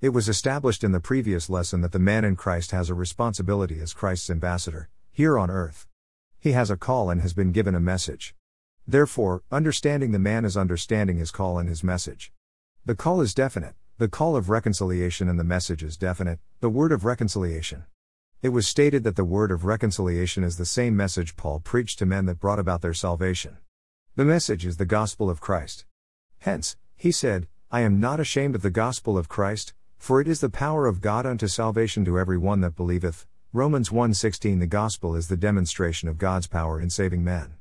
It was established in the previous lesson that the man in Christ has a responsibility as Christ's ambassador, here on earth. He has a call and has been given a message. Therefore, understanding the man is understanding his call and his message. The call is definite, the call of reconciliation and the message is definite, the word of reconciliation. It was stated that the word of reconciliation is the same message Paul preached to men that brought about their salvation. The message is the gospel of Christ. Hence, he said, I am not ashamed of the gospel of Christ, for it is the power of God unto salvation to every one that believeth. Romans 1:16 The gospel is the demonstration of God's power in saving men.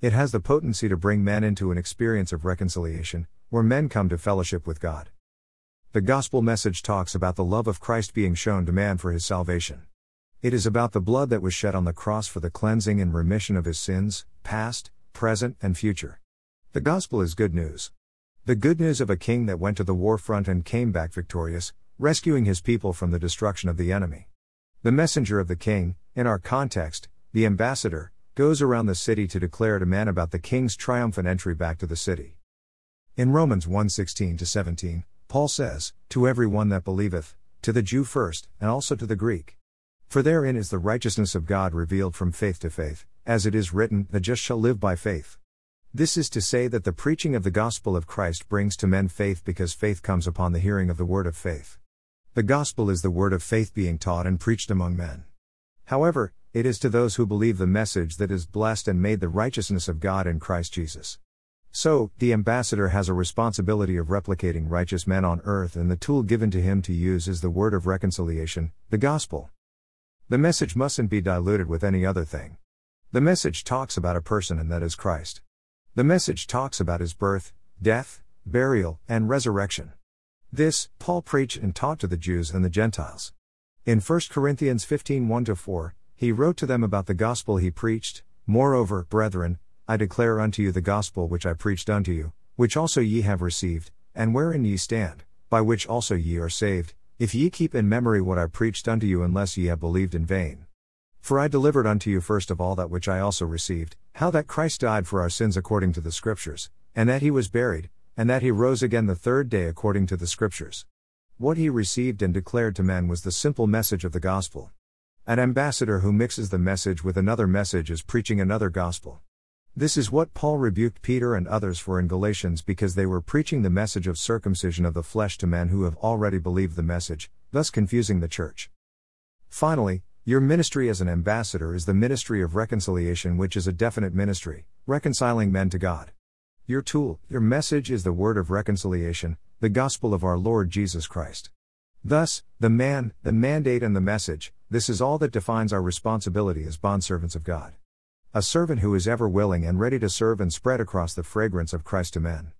It has the potency to bring men into an experience of reconciliation, where men come to fellowship with God. The gospel message talks about the love of Christ being shown to man for his salvation. It is about the blood that was shed on the cross for the cleansing and remission of his sins, past, present, and future. The gospel is good news. The good news of a king that went to the war front and came back victorious, rescuing his people from the destruction of the enemy. The messenger of the king, in our context, the ambassador, goes around the city to declare to men about the king's triumphant entry back to the city. In Romans 1:16 to 17, Paul says, "To every one that believeth, to the Jew first, and also to the Greek. For therein is the righteousness of God revealed from faith to faith, as it is written, the just shall live by faith." This is to say that the preaching of the gospel of Christ brings to men faith because faith comes upon the hearing of the word of faith. The gospel is the word of faith being taught and preached among men. However, it is to those who believe the message that is blessed and made the righteousness of God in Christ Jesus. So, the ambassador has a responsibility of replicating righteous men on earth, and the tool given to him to use is the word of reconciliation, the gospel. The message mustn't be diluted with any other thing. The message talks about a person, and that is Christ. The message talks about his birth, death, burial, and resurrection. This, Paul preached and taught to the Jews and the Gentiles. In 1 Corinthians 15 1 4, he wrote to them about the gospel he preached, Moreover, brethren, I declare unto you the gospel which I preached unto you, which also ye have received, and wherein ye stand, by which also ye are saved, if ye keep in memory what I preached unto you, unless ye have believed in vain. For I delivered unto you first of all that which I also received, how that Christ died for our sins according to the Scriptures, and that he was buried, and that he rose again the third day according to the Scriptures. What he received and declared to men was the simple message of the gospel. An ambassador who mixes the message with another message is preaching another gospel. This is what Paul rebuked Peter and others for in Galatians because they were preaching the message of circumcision of the flesh to men who have already believed the message, thus confusing the church. Finally, your ministry as an ambassador is the ministry of reconciliation, which is a definite ministry, reconciling men to God. Your tool, your message is the word of reconciliation, the gospel of our Lord Jesus Christ. Thus, the man, the mandate, and the message this is all that defines our responsibility as bondservants of God. A servant who is ever willing and ready to serve and spread across the fragrance of Christ to men.